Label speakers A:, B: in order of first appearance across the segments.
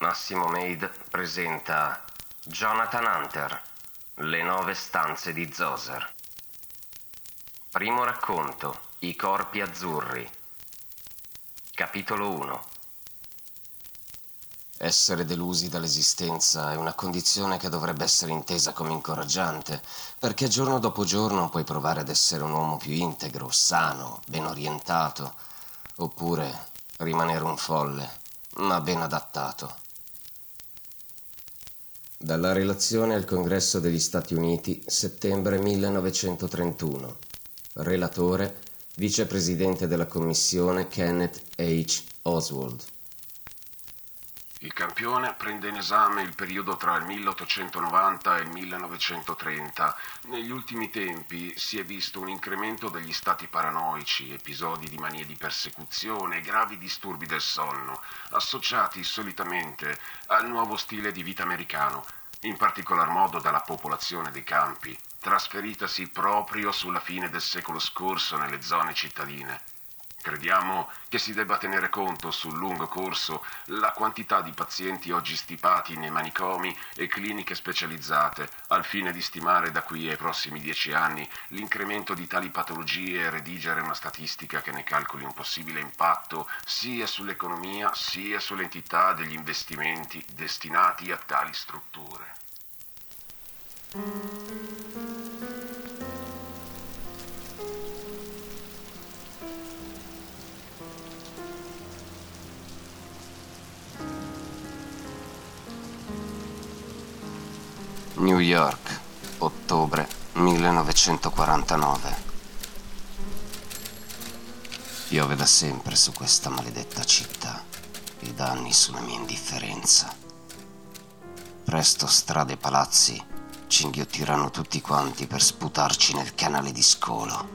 A: Massimo Maid presenta Jonathan Hunter, Le nove stanze di Zoser. Primo racconto, I corpi azzurri. Capitolo 1. Essere delusi dall'esistenza è una condizione che dovrebbe essere intesa come incoraggiante, perché giorno dopo giorno puoi provare ad essere un uomo più integro, sano, ben orientato, oppure rimanere un folle, ma ben adattato. Dalla relazione al Congresso degli Stati Uniti, settembre 1931. Relatore, vicepresidente della Commissione Kenneth H. Oswald.
B: Il campione prende in esame il periodo tra il 1890 e il 1930. Negli ultimi tempi si è visto un incremento degli stati paranoici, episodi di manie di persecuzione e gravi disturbi del sonno, associati solitamente al nuovo stile di vita americano, in particolar modo dalla popolazione dei campi, trasferitasi proprio sulla fine del secolo scorso nelle zone cittadine. Crediamo che si debba tenere conto sul lungo corso la quantità di pazienti oggi stipati nei manicomi e cliniche specializzate, al fine di stimare da qui ai prossimi dieci anni l'incremento di tali patologie e redigere una statistica che ne calcoli un possibile impatto sia sull'economia sia sull'entità degli investimenti destinati a tali strutture.
A: New York, ottobre 1949. Piove da sempre su questa maledetta città e da anni sulla mia indifferenza. Presto strade e palazzi ci inghiottiranno tutti quanti per sputarci nel canale di scolo.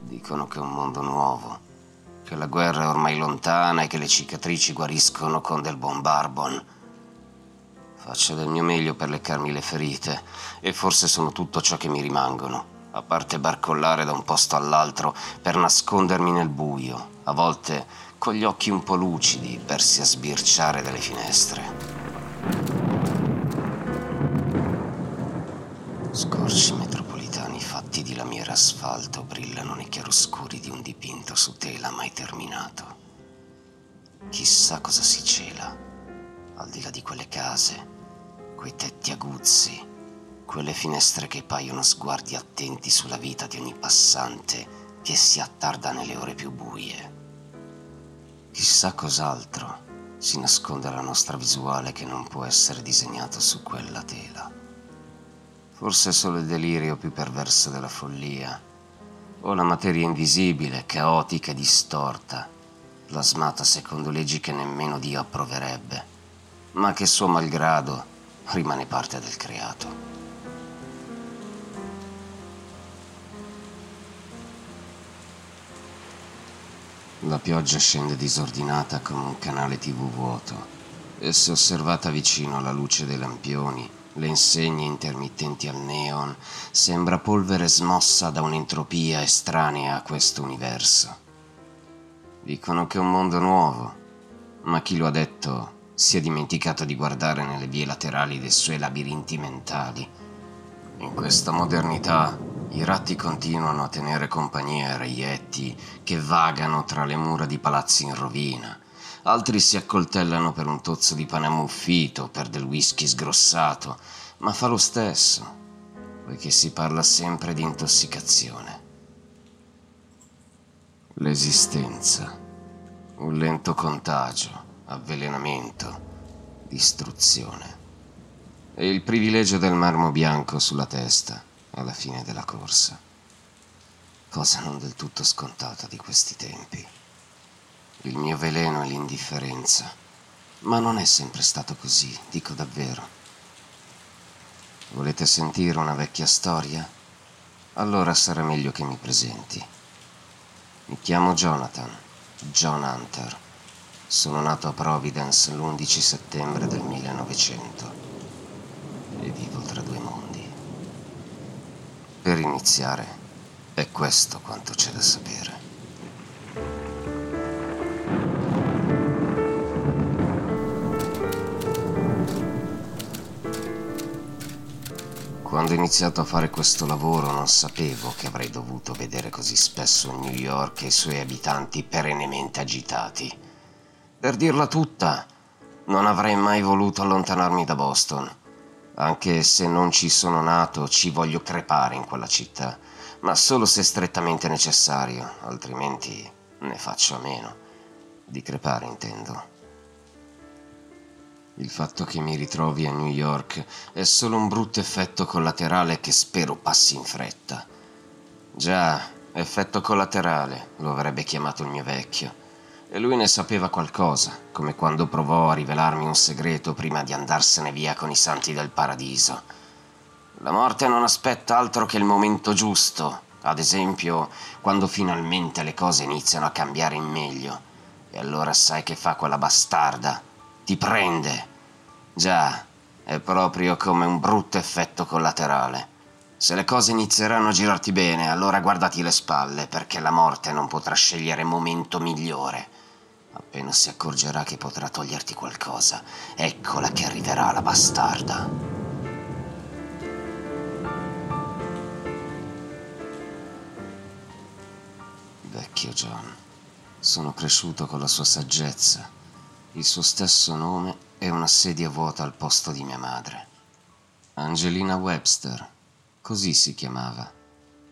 A: Dicono che è un mondo nuovo, che la guerra è ormai lontana e che le cicatrici guariscono con del buon barbon Faccio del mio meglio per leccarmi le ferite e forse sono tutto ciò che mi rimangono, a parte barcollare da un posto all'altro per nascondermi nel buio, a volte con gli occhi un po' lucidi, persi a sbirciare dalle finestre. Scorci metropolitani fatti di lamiera asfalto brillano nei chiaroscuri di un dipinto su tela mai terminato. Chissà cosa si cela al di là di quelle case quei tetti aguzzi, quelle finestre che paiono sguardi attenti sulla vita di ogni passante che si attarda nelle ore più buie. Chissà cos'altro si nasconde alla nostra visuale che non può essere disegnato su quella tela. Forse solo il delirio più perverso della follia, o la materia invisibile, caotica e distorta, plasmata secondo leggi che nemmeno Dio approverebbe, ma che suo malgrado rimane parte del creato. La pioggia scende disordinata come un canale tv vuoto e se osservata vicino alla luce dei lampioni, le insegne intermittenti al neon, sembra polvere smossa da un'entropia estranea a questo universo. Dicono che è un mondo nuovo, ma chi lo ha detto si è dimenticato di guardare nelle vie laterali dei suoi labirinti mentali. In questa modernità i ratti continuano a tenere compagnia ai reietti che vagano tra le mura di palazzi in rovina. Altri si accoltellano per un tozzo di pane ammuffito, per del whisky sgrossato, ma fa lo stesso, poiché si parla sempre di intossicazione. L'esistenza, un lento contagio avvelenamento, distruzione. E il privilegio del marmo bianco sulla testa alla fine della corsa. Cosa non del tutto scontata di questi tempi. Il mio veleno è l'indifferenza. Ma non è sempre stato così, dico davvero. Volete sentire una vecchia storia? Allora sarà meglio che mi presenti. Mi chiamo Jonathan, John Hunter. Sono nato a Providence l'11 settembre del 1900 e vivo tra due mondi. Per iniziare, è questo quanto c'è da sapere. Quando ho iniziato a fare questo lavoro non sapevo che avrei dovuto vedere così spesso New York e i suoi abitanti perennemente agitati. Per dirla tutta, non avrei mai voluto allontanarmi da Boston, anche se non ci sono nato ci voglio crepare in quella città, ma solo se strettamente necessario, altrimenti ne faccio a meno. Di crepare intendo. Il fatto che mi ritrovi a New York è solo un brutto effetto collaterale che spero passi in fretta. Già, effetto collaterale, lo avrebbe chiamato il mio vecchio. E lui ne sapeva qualcosa, come quando provò a rivelarmi un segreto prima di andarsene via con i santi del paradiso. La morte non aspetta altro che il momento giusto, ad esempio quando finalmente le cose iniziano a cambiare in meglio. E allora sai che fa quella bastarda? ti prende. Già, è proprio come un brutto effetto collaterale. Se le cose inizieranno a girarti bene, allora guardati le spalle, perché la morte non potrà scegliere momento migliore. Appena si accorgerà che potrà toglierti qualcosa, eccola che arriverà la bastarda. Vecchio John, sono cresciuto con la sua saggezza il suo stesso nome e una sedia vuota al posto di mia madre. Angelina Webster, così si chiamava.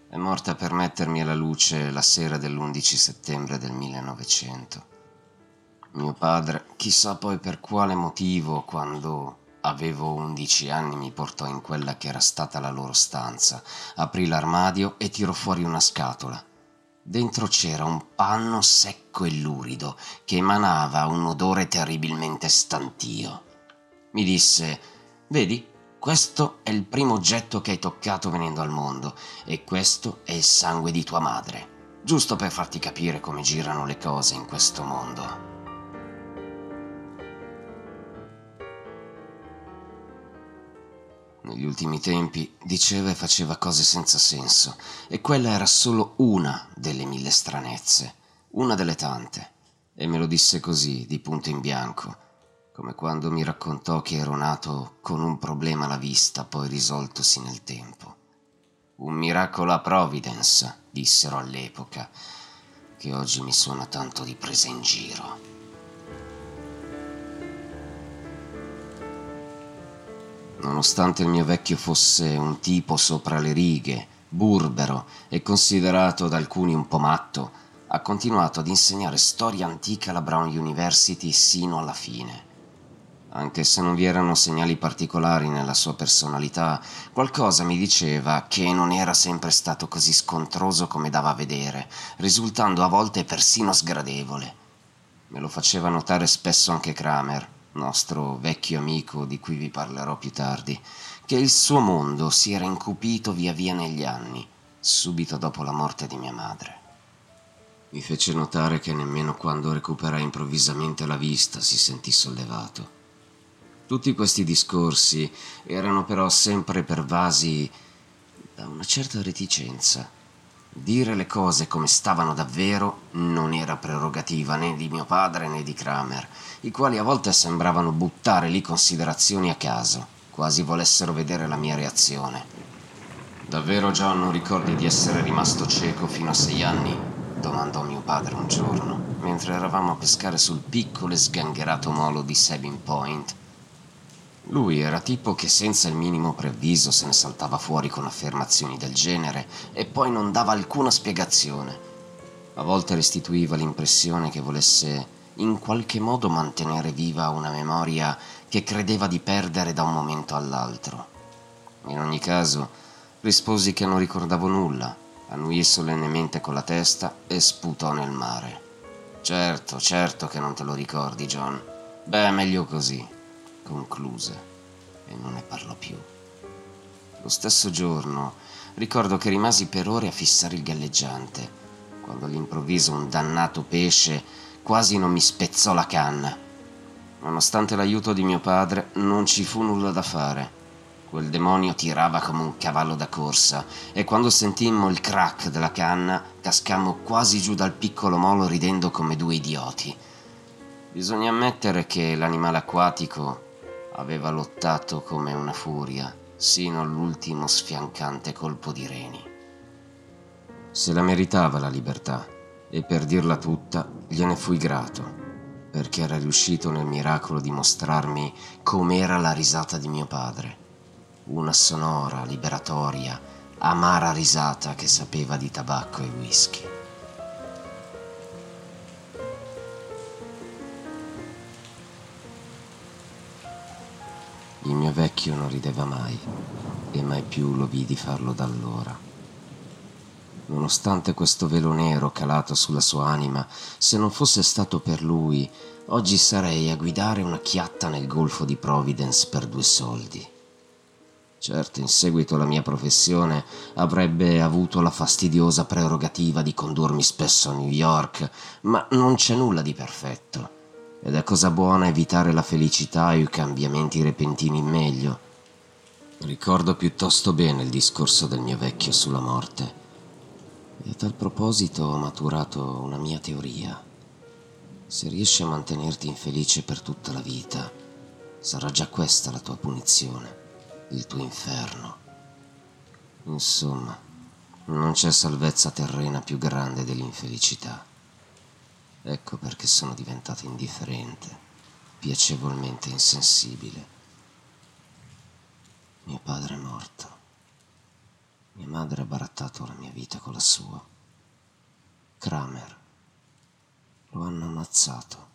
A: È morta per mettermi alla luce la sera dell'11 settembre del 1900. Mio padre, chissà poi per quale motivo, quando avevo 11 anni mi portò in quella che era stata la loro stanza, aprì l'armadio e tirò fuori una scatola. Dentro c'era un panno secco e lurido che emanava un odore terribilmente stantio. Mi disse: Vedi, questo è il primo oggetto che hai toccato venendo al mondo e questo è il sangue di tua madre, giusto per farti capire come girano le cose in questo mondo. Negli ultimi tempi diceva e faceva cose senza senso, e quella era solo una delle mille stranezze, una delle tante. E me lo disse così, di punto in bianco, come quando mi raccontò che ero nato con un problema alla vista, poi risoltosi nel tempo. Un miracolo a Providence, dissero all'epoca, che oggi mi suona tanto di presa in giro. Nonostante il mio vecchio fosse un tipo sopra le righe, burbero e considerato da alcuni un po' matto, ha continuato ad insegnare storia antica alla Brown University sino alla fine. Anche se non vi erano segnali particolari nella sua personalità, qualcosa mi diceva che non era sempre stato così scontroso come dava a vedere, risultando a volte persino sgradevole. Me lo faceva notare spesso anche Kramer, nostro vecchio amico di cui vi parlerò più tardi, che il suo mondo si era incupito via via negli anni, subito dopo la morte di mia madre. Mi fece notare che nemmeno quando recuperai improvvisamente la vista si sentì sollevato. Tutti questi discorsi erano però sempre pervasi da una certa reticenza Dire le cose come stavano davvero non era prerogativa né di mio padre né di Kramer, i quali a volte sembravano buttare lì considerazioni a caso, quasi volessero vedere la mia reazione. Davvero John non ricordi di essere rimasto cieco fino a sei anni? domandò mio padre un giorno, mentre eravamo a pescare sul piccolo e sgangherato molo di Sabine Point lui era tipo che senza il minimo preavviso se ne saltava fuori con affermazioni del genere e poi non dava alcuna spiegazione. A volte restituiva l'impressione che volesse in qualche modo mantenere viva una memoria che credeva di perdere da un momento all'altro. In ogni caso, risposi che non ricordavo nulla, annuì solennemente con la testa e sputò nel mare. Certo, certo che non te lo ricordi, John. Beh, meglio così, concluse, e non ne parlo più. Lo stesso giorno ricordo che rimasi per ore a fissare il galleggiante, quando all'improvviso un dannato pesce quasi non mi spezzò la canna. Nonostante l'aiuto di mio padre, non ci fu nulla da fare. Quel demonio tirava come un cavallo da corsa e quando sentimmo il crack della canna cascammo quasi giù dal piccolo molo ridendo come due idioti. Bisogna ammettere che l'animale acquatico aveva lottato come una furia sino all'ultimo sfiancante colpo di reni. Se la meritava la libertà e per dirla tutta gliene fui grato perché era riuscito nel miracolo di mostrarmi com'era la risata di mio padre. Una sonora, liberatoria, amara risata che sapeva di tabacco e whisky. Il mio vecchio non rideva mai e mai più lo vidi farlo da allora. Nonostante questo velo nero calato sulla sua anima, se non fosse stato per lui, oggi sarei a guidare una chiatta nel golfo di Providence per due soldi. Certo, in seguito alla mia professione avrebbe avuto la fastidiosa prerogativa di condurmi spesso a New York, ma non c'è nulla di perfetto. Ed è cosa buona evitare la felicità e i cambiamenti repentini in meglio. Ricordo piuttosto bene il discorso del mio vecchio sulla morte. E a tal proposito ho maturato una mia teoria. Se riesci a mantenerti infelice per tutta la vita, sarà già questa la tua punizione, il tuo inferno. Insomma, non c'è salvezza terrena più grande dell'infelicità. Ecco perché sono diventato indifferente, piacevolmente insensibile. Mio padre è morto. Mia madre ha barattato la mia vita con la sua. Kramer. Lo hanno ammazzato.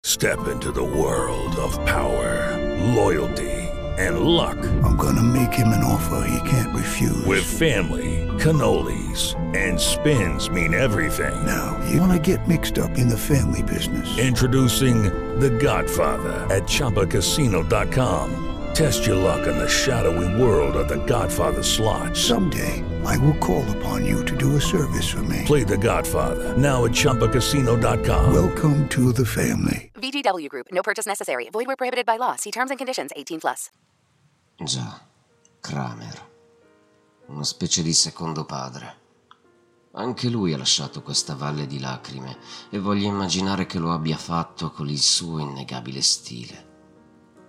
C: Step into the world of power, loyalty, and luck.
D: I'm gonna make him an offer he can't refuse.
C: With family, cannolis, and spins mean everything.
D: now, you wanna get mixed up in the family business.
C: Introducing The Godfather at ChumbaCasino.com. Test your luck in the shadowy world of The Godfather slot.
D: Someday, I will call upon you to do a service for me.
C: Play The Godfather now at ChumbaCasino.com.
D: Welcome to the family.
E: VGW Group. No purchase necessary. Void where prohibited by law. See terms and conditions. 18 plus.
A: Già, Kramer. Una specie di secondo padre. Anche lui ha lasciato questa valle di lacrime e voglio immaginare che lo abbia fatto con il suo innegabile stile.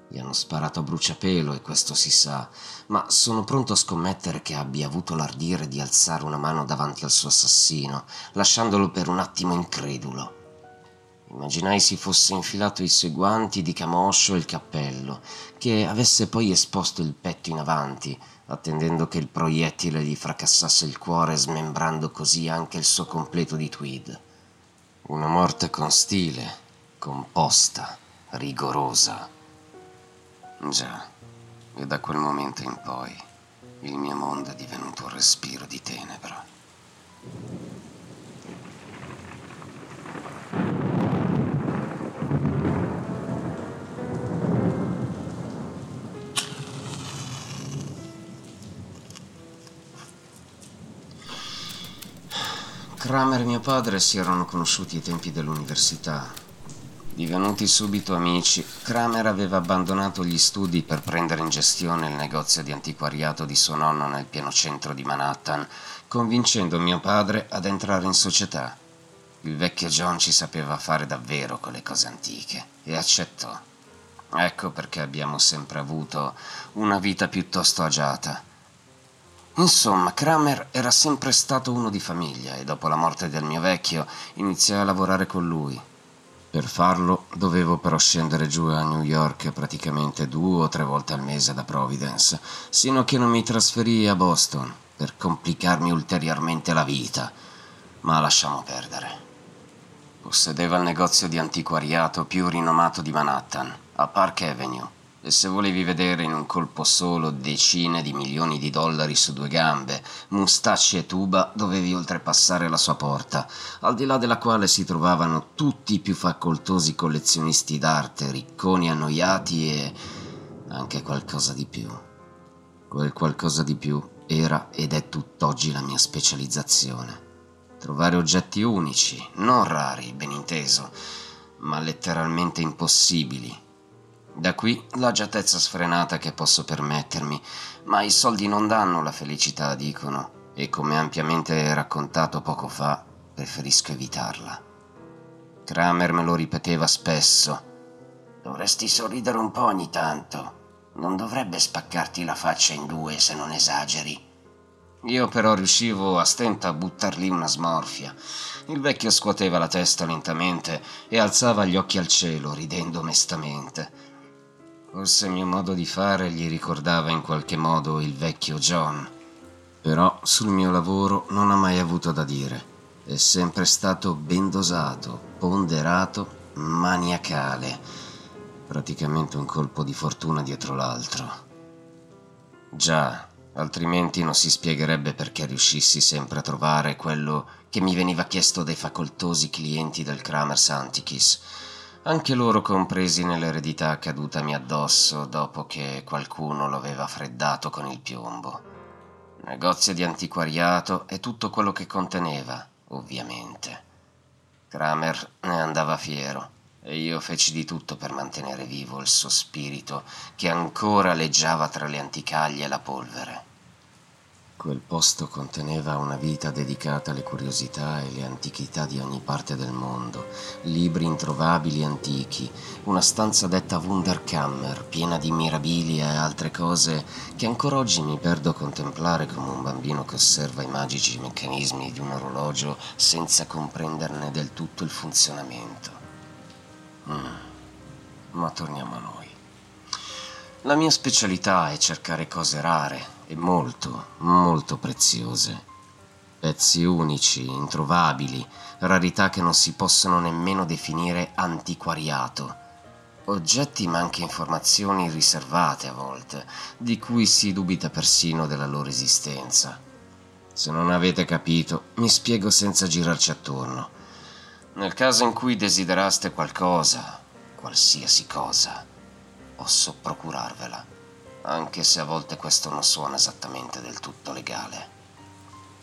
A: Gli hanno sparato a bruciapelo e questo si sa, ma sono pronto a scommettere che abbia avuto l'ardire di alzare una mano davanti al suo assassino, lasciandolo per un attimo incredulo. Immaginai si fosse infilato i suoi guanti di camoscio e il cappello, che avesse poi esposto il petto in avanti, attendendo che il proiettile gli fracassasse il cuore, smembrando così anche il suo completo di tweed. Una morte con stile, composta, rigorosa. Già, e da quel momento in poi il mio mondo è divenuto un respiro di tenebra. Kramer e mio padre si erano conosciuti ai tempi dell'università. Divenuti subito amici, Kramer aveva abbandonato gli studi per prendere in gestione il negozio di antiquariato di suo nonno nel pieno centro di Manhattan, convincendo mio padre ad entrare in società. Il vecchio John ci sapeva fare davvero con le cose antiche e accettò. Ecco perché abbiamo sempre avuto una vita piuttosto agiata. Insomma, Kramer era sempre stato uno di famiglia e dopo la morte del mio vecchio iniziai a lavorare con lui. Per farlo dovevo però scendere giù a New York praticamente due o tre volte al mese da Providence, sino a che non mi trasferii a Boston per complicarmi ulteriormente la vita. Ma lasciamo perdere. Possedeva il negozio di antiquariato più rinomato di Manhattan, a Park Avenue, E se volevi vedere in un colpo solo decine di milioni di dollari su due gambe, mustacci e tuba, dovevi oltrepassare la sua porta, al di là della quale si trovavano tutti i più facoltosi collezionisti d'arte, ricconi annoiati e anche qualcosa di più. Quel qualcosa di più era ed è tutt'oggi la mia specializzazione. Trovare oggetti unici, non rari, ben inteso, ma letteralmente impossibili. Da qui l'agiatezza sfrenata che posso permettermi, ma i soldi non danno la felicità, dicono, e come ampiamente raccontato poco fa, preferisco evitarla. Kramer me lo ripeteva spesso. Dovresti sorridere un po' ogni tanto. Non dovrebbe spaccarti la faccia in due se non esageri. Io però riuscivo a stento a buttar lì una smorfia. Il vecchio scuoteva la testa lentamente e alzava gli occhi al cielo, ridendo mestamente. Forse il mio modo di fare gli ricordava in qualche modo il vecchio John. Però sul mio lavoro non ha mai avuto da dire. È sempre stato ben dosato, ponderato, maniacale. Praticamente un colpo di fortuna dietro l'altro. Già, altrimenti non si spiegherebbe perché riuscissi sempre a trovare quello che mi veniva chiesto dai facoltosi clienti del Kramers Antichis, anche loro compresi nell'eredità cadutami addosso dopo che qualcuno lo aveva freddato con il piombo. Negozio di antiquariato e tutto quello che conteneva, ovviamente. Kramer ne andava fiero e io feci di tutto per mantenere vivo il suo spirito che ancora leggiava tra le anticaglie e la polvere. Quel posto conteneva una vita dedicata alle curiosità e alle antichità di ogni parte del mondo, libri introvabili antichi, una stanza detta Wunderkammer, piena di mirabili e altre cose che ancora oggi mi perdo a contemplare come un bambino che osserva i magici meccanismi di un orologio senza comprenderne del tutto il funzionamento. Mm. Ma torniamo a noi. La mia specialità è cercare cose rare e molto, molto preziose. Pezzi unici, introvabili, rarità che non si possono nemmeno definire antiquariato. Oggetti ma anche informazioni riservate a volte, di cui si dubita persino della loro esistenza. Se non avete capito, mi spiego senza girarci attorno. Nel caso in cui desideraste qualcosa, qualsiasi cosa, posso procurarvela, anche se a volte questo non suona esattamente del tutto legale.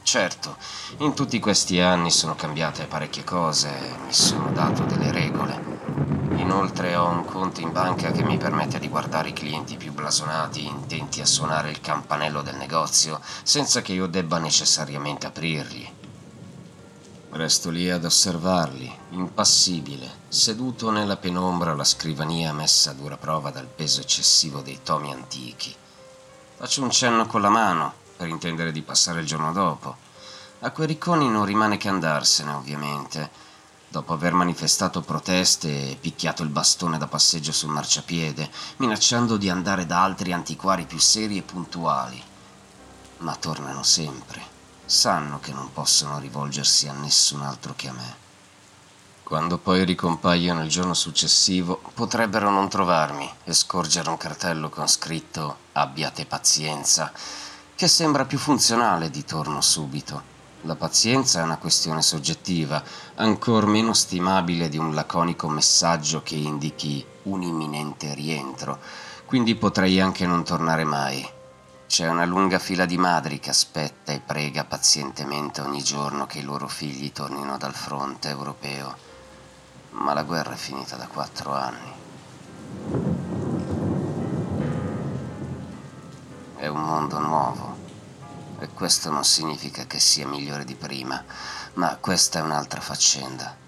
A: Certo, in tutti questi anni sono cambiate parecchie cose, mi sono dato delle regole. Inoltre ho un conto in banca che mi permette di guardare i clienti più blasonati intenti a suonare il campanello del negozio senza che io debba necessariamente aprirgli. Resto lì ad osservarli, impassibile, seduto nella penombra alla scrivania messa a dura prova dal peso eccessivo dei tomi antichi. Faccio un cenno con la mano, per intendere di passare il giorno dopo. A quei ricconi non rimane che andarsene, ovviamente, dopo aver manifestato proteste e picchiato il bastone da passeggio sul marciapiede, minacciando di andare da altri antiquari più seri e puntuali. Ma tornano sempre sanno che non possono rivolgersi a nessun altro che a me. Quando poi ricompaiono il giorno successivo, potrebbero non trovarmi e scorgere un cartello con scritto Abbiate pazienza, che sembra più funzionale di torno subito. La pazienza è una questione soggettiva, ancor meno stimabile di un laconico messaggio che indichi un imminente rientro, quindi potrei anche non tornare mai. C'è una lunga fila di madri che aspetta e prega pazientemente ogni giorno che i loro figli tornino dal fronte europeo. Ma la guerra è finita da quattro anni. È un mondo nuovo. E questo non significa che sia migliore di prima, ma questa è un'altra faccenda.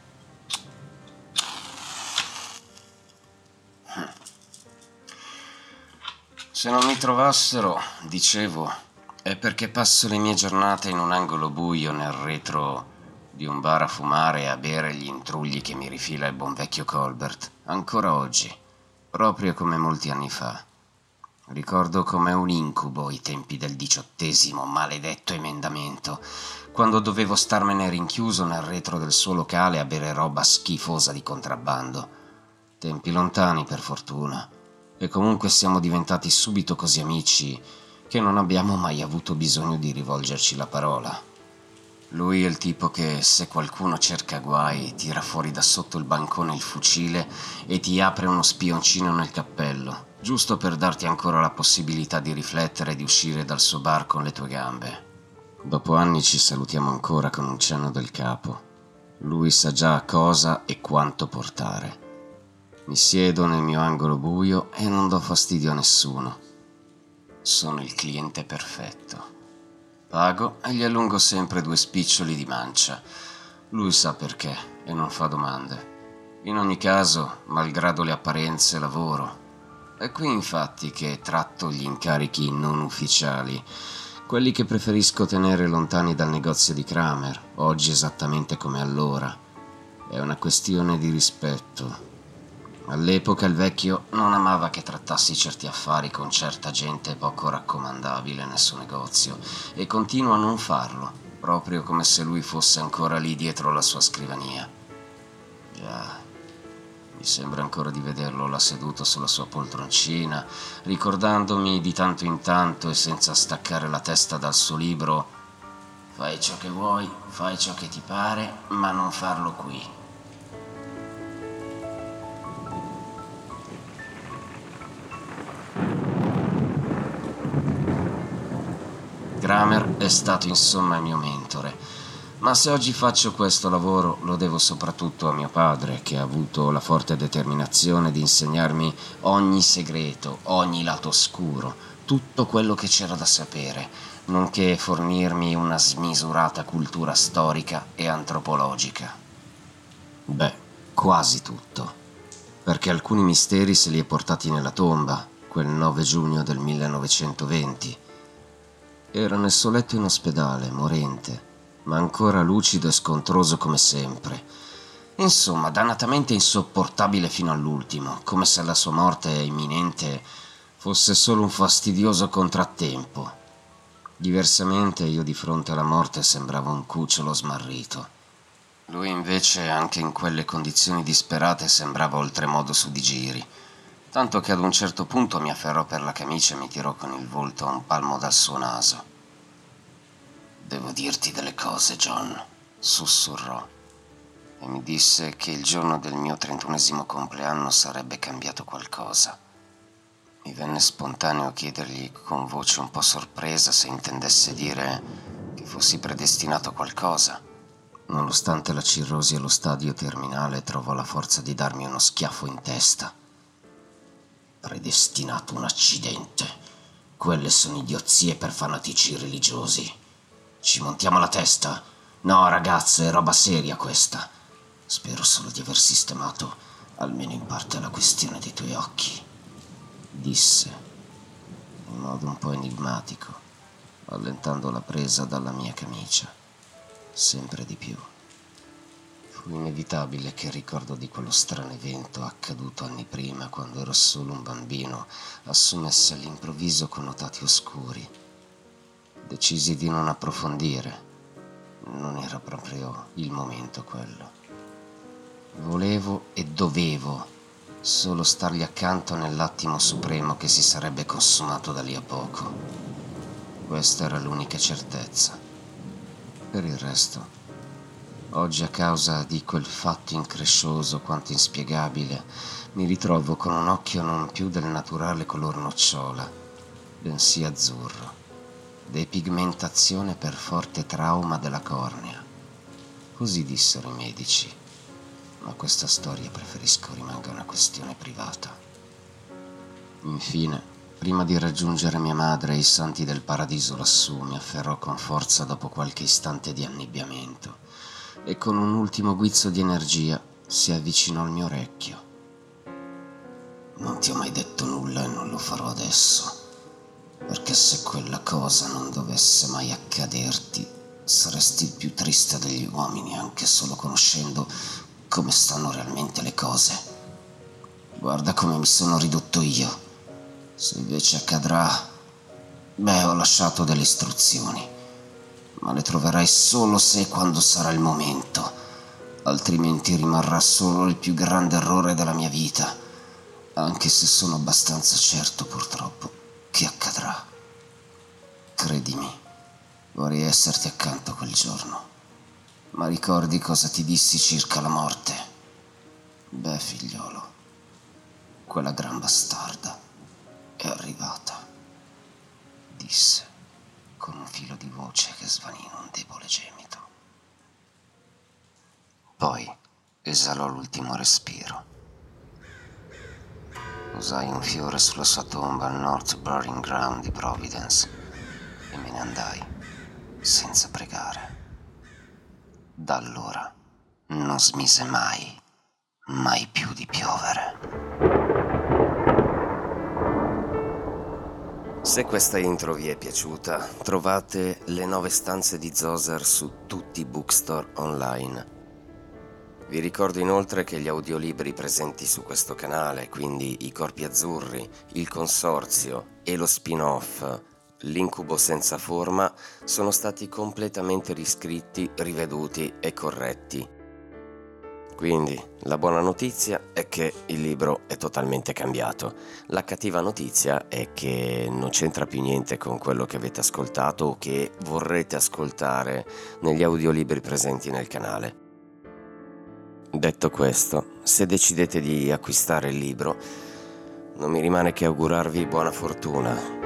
A: Se non mi trovassero, dicevo, è perché passo le mie giornate in un angolo buio nel retro di un bar a fumare e a bere gli intrugli che mi rifila il buon vecchio Colbert, ancora oggi, proprio come molti anni fa. Ricordo come un incubo i tempi del diciottesimo maledetto emendamento, quando dovevo starmene rinchiuso nel retro del suo locale a bere roba schifosa di contrabbando. Tempi lontani, per fortuna E comunque siamo diventati subito così amici che non abbiamo mai avuto bisogno di rivolgerci la parola. Lui è il tipo che se qualcuno cerca guai tira fuori da sotto il bancone il fucile e ti apre uno spioncino nel cappello, giusto per darti ancora la possibilità di riflettere e di uscire dal suo bar con le tue gambe. Dopo anni ci salutiamo ancora con un cenno del capo. Lui sa già cosa e quanto portare. Mi siedo nel mio angolo buio e non do fastidio a nessuno. Sono il cliente perfetto. Pago e gli allungo sempre due spiccioli di mancia. Lui sa perché e non fa domande. In ogni caso, malgrado le apparenze, lavoro. È qui infatti che tratto gli incarichi non ufficiali, quelli che preferisco tenere lontani dal negozio di Kramer, oggi esattamente come allora. È una questione di rispetto, All'epoca il vecchio non amava che trattassi certi affari con certa gente poco raccomandabile nel suo negozio e continua a non farlo, proprio come se lui fosse ancora lì dietro la sua scrivania. Già, mi sembra ancora di vederlo là seduto sulla sua poltroncina, ricordandomi di tanto in tanto e senza staccare la testa dal suo libro Fai ciò che vuoi, fai ciò che ti pare, ma non farlo qui. Kramer è stato insomma il mio mentore, ma se oggi faccio questo lavoro lo devo soprattutto a mio padre, che ha avuto la forte determinazione di insegnarmi ogni segreto, ogni lato oscuro, tutto quello che c'era da sapere, nonché fornirmi una smisurata cultura storica e antropologica. Beh, quasi tutto, perché alcuni misteri se li è portati nella tomba, quel 9 giugno del 1920, era nel suo letto in ospedale, morente, ma ancora lucido e scontroso come sempre. Insomma, dannatamente insopportabile fino all'ultimo, come se la sua morte imminente fosse solo un fastidioso contrattempo. Diversamente io di fronte alla morte sembravo un cucciolo smarrito. Lui invece, anche in quelle condizioni disperate, sembrava oltremodo su di giri, tanto che ad un certo punto mi afferrò per la camicia e mi tirò con il volto a un palmo dal suo naso. Devo dirti delle cose, John, sussurrò, e mi disse che il giorno del mio trentunesimo compleanno sarebbe cambiato qualcosa. Mi venne spontaneo chiedergli con voce un po' sorpresa se intendesse dire che fossi predestinato a qualcosa. Nonostante la cirrosi allo stadio terminale, trovò la forza di darmi uno schiaffo in testa predestinato un accidente. Quelle sono idiozie per fanatici religiosi. Ci montiamo la testa? No, ragazzo, è roba seria questa. Spero solo di aver sistemato almeno in parte la questione dei tuoi occhi, disse in modo un po' enigmatico, allentando la presa dalla mia camicia, sempre di più. Inevitabile che il ricordo di quello strano evento accaduto anni prima, quando ero solo un bambino, assumesse all'improvviso connotati oscuri. Decisi di non approfondire. Non era proprio il momento quello. Volevo e dovevo solo stargli accanto nell'attimo supremo che si sarebbe consumato da lì a poco. Questa era l'unica certezza. Per il resto Oggi a causa di quel fatto increscioso quanto inspiegabile, mi ritrovo con un occhio non più del naturale color nocciola, bensì azzurro, depigmentazione per forte trauma della cornea. Così dissero i medici, ma questa storia preferisco rimanga una questione privata. Infine, prima di raggiungere mia madre e i santi del paradiso lassù, mi afferrò con forza dopo qualche istante di annebbiamento e con un ultimo guizzo di energia si avvicinò al mio orecchio. Non ti ho mai detto nulla e non lo farò adesso, perché se quella cosa non dovesse mai accaderti, saresti il più triste degli uomini anche solo conoscendo come stanno realmente le cose. Guarda come mi sono ridotto io. Se invece accadrà, beh, ho lasciato delle istruzioni ma le troverai solo se e quando sarà il momento, altrimenti rimarrà solo il più grande errore della mia vita. Anche se sono abbastanza certo, purtroppo, che accadrà. Credimi, vorrei esserti accanto quel giorno. Ma ricordi cosa ti dissi circa la morte? Beh, figliolo, quella gran bastarda è arrivata, disse con un filo di voce che svanì in un debole gemito. Poi esalò l'ultimo respiro. Usai un fiore sulla sua tomba al North Burying Ground di Providence e me ne andai senza pregare. Da allora non smise mai, mai più di piovere. Se questa intro vi è piaciuta, trovate le nove stanze di Zoser su tutti i bookstore online. Vi ricordo inoltre che gli audiolibri presenti su questo canale, quindi I Corpi Azzurri, Il Consorzio e lo spin-off L'incubo senza forma, sono stati completamente riscritti, riveduti e corretti. Quindi la buona notizia è che il libro è totalmente cambiato. La cattiva notizia è che non c'entra più niente con quello che avete ascoltato o che vorrete ascoltare negli audiolibri presenti nel canale. Detto questo, se decidete di acquistare il libro, non mi rimane che augurarvi buona fortuna.